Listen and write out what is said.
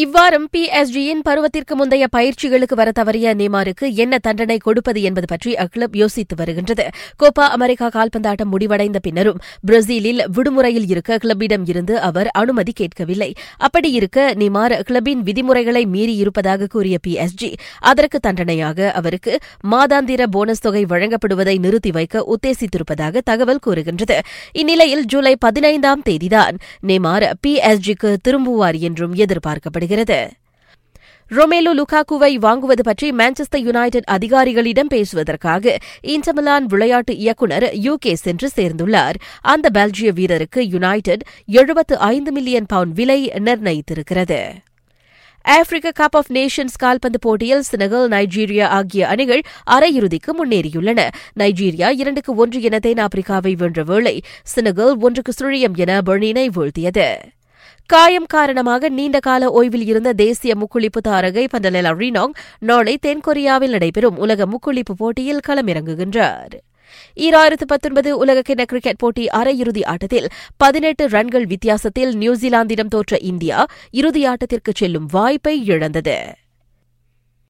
இவ்வாரம் பிஎஸ்ஜியின் பருவத்திற்கு முந்தைய பயிற்சிகளுக்கு வர தவறிய நேமாருக்கு என்ன தண்டனை கொடுப்பது என்பது பற்றி அக்ளப் யோசித்து வருகின்றது. கோப்பா அமெரிக்கா கால்பந்தாட்டம் முடிவடைந்த பின்னரும் பிரேசிலில் விடுமுறையில் இருக்க கிளப்பிடம் இருந்து அவர் அனுமதி கேட்கவில்லை. அப்படி இருக்க நேமார் கிளப்பின் விதிமுறைகளை மீறியிருப்பதாக கூறிய பிஎஸ்ஜி அதற்கு தண்டனையாக அவருக்கு மாதாந்திர போனஸ் தொகை வழங்கப்படுவதை நிறுத்தி வைக்க உத்தேசித்திருப்பதாக தகவல் கூறுகின்றது. இந்நிலையில் ஜூலை பதினைந்தாம் தேதிதான் நேமார் பிஎஸ்ஜிக்கு திரும்புவார் என்றும் எதிர்பார்க்கப்படுகிறது. ரொமேலோ லுகாக்குவை வாங்குவது பற்றி மான்செஸ்டர் யுனைடெட் அதிகாரிகளிடம் பேசுவதற்காக இன்டர்மிலான் விளையாட்டு இயக்குநர் யூகே சென்று சேர்ந்துள்ளார். அந்த பெல்ஜிய வீரருக்கு யுனைடெட் எழுபத்து ஐந்து மில்லியன் பவுண்ட் விலை நிர்ணயித்திருக்கிறது. ஆப்பிரிக்க கப் ஆஃப் நேஷன்ஸ் கால்பந்து போட்டியில் செனகல் நைஜீரியா ஆகிய அணிகள் அரையிறுதிக்கு முன்னேறியுள்ளன. நைஜீரியா இரண்டுக்கு ஒன்று என தென்னாப்பிரிக்காவை வென்ற வேளை செனகல் ஒன்றுக்கு சுழியம் என பெர்னினை வீழ்த்தியது. காயம் காரணமாக நீண்டகால ஓய்வில் இருந்த தேசிய முக்குளிப்பு தாரகை பண்டலெலா ரீனாங் நாளை தென்கொரியாவில் நடைபெறும் உலக முக்குளிப்பு போட்டியில் களமிறங்குகின்றார். ஈராயிரத்து பத்தொன்பது உலகக்கிண கிரிக்கெட் போட்டி அரையிறுதி ஆட்டத்தில் பதினெட்டு ரன்கள் வித்தியாசத்தில் நியூசிலாந்திடம் தோற்ற இந்தியா இறுதியாட்டத்திற்கு செல்லும் வாய்ப்பை இழந்தது.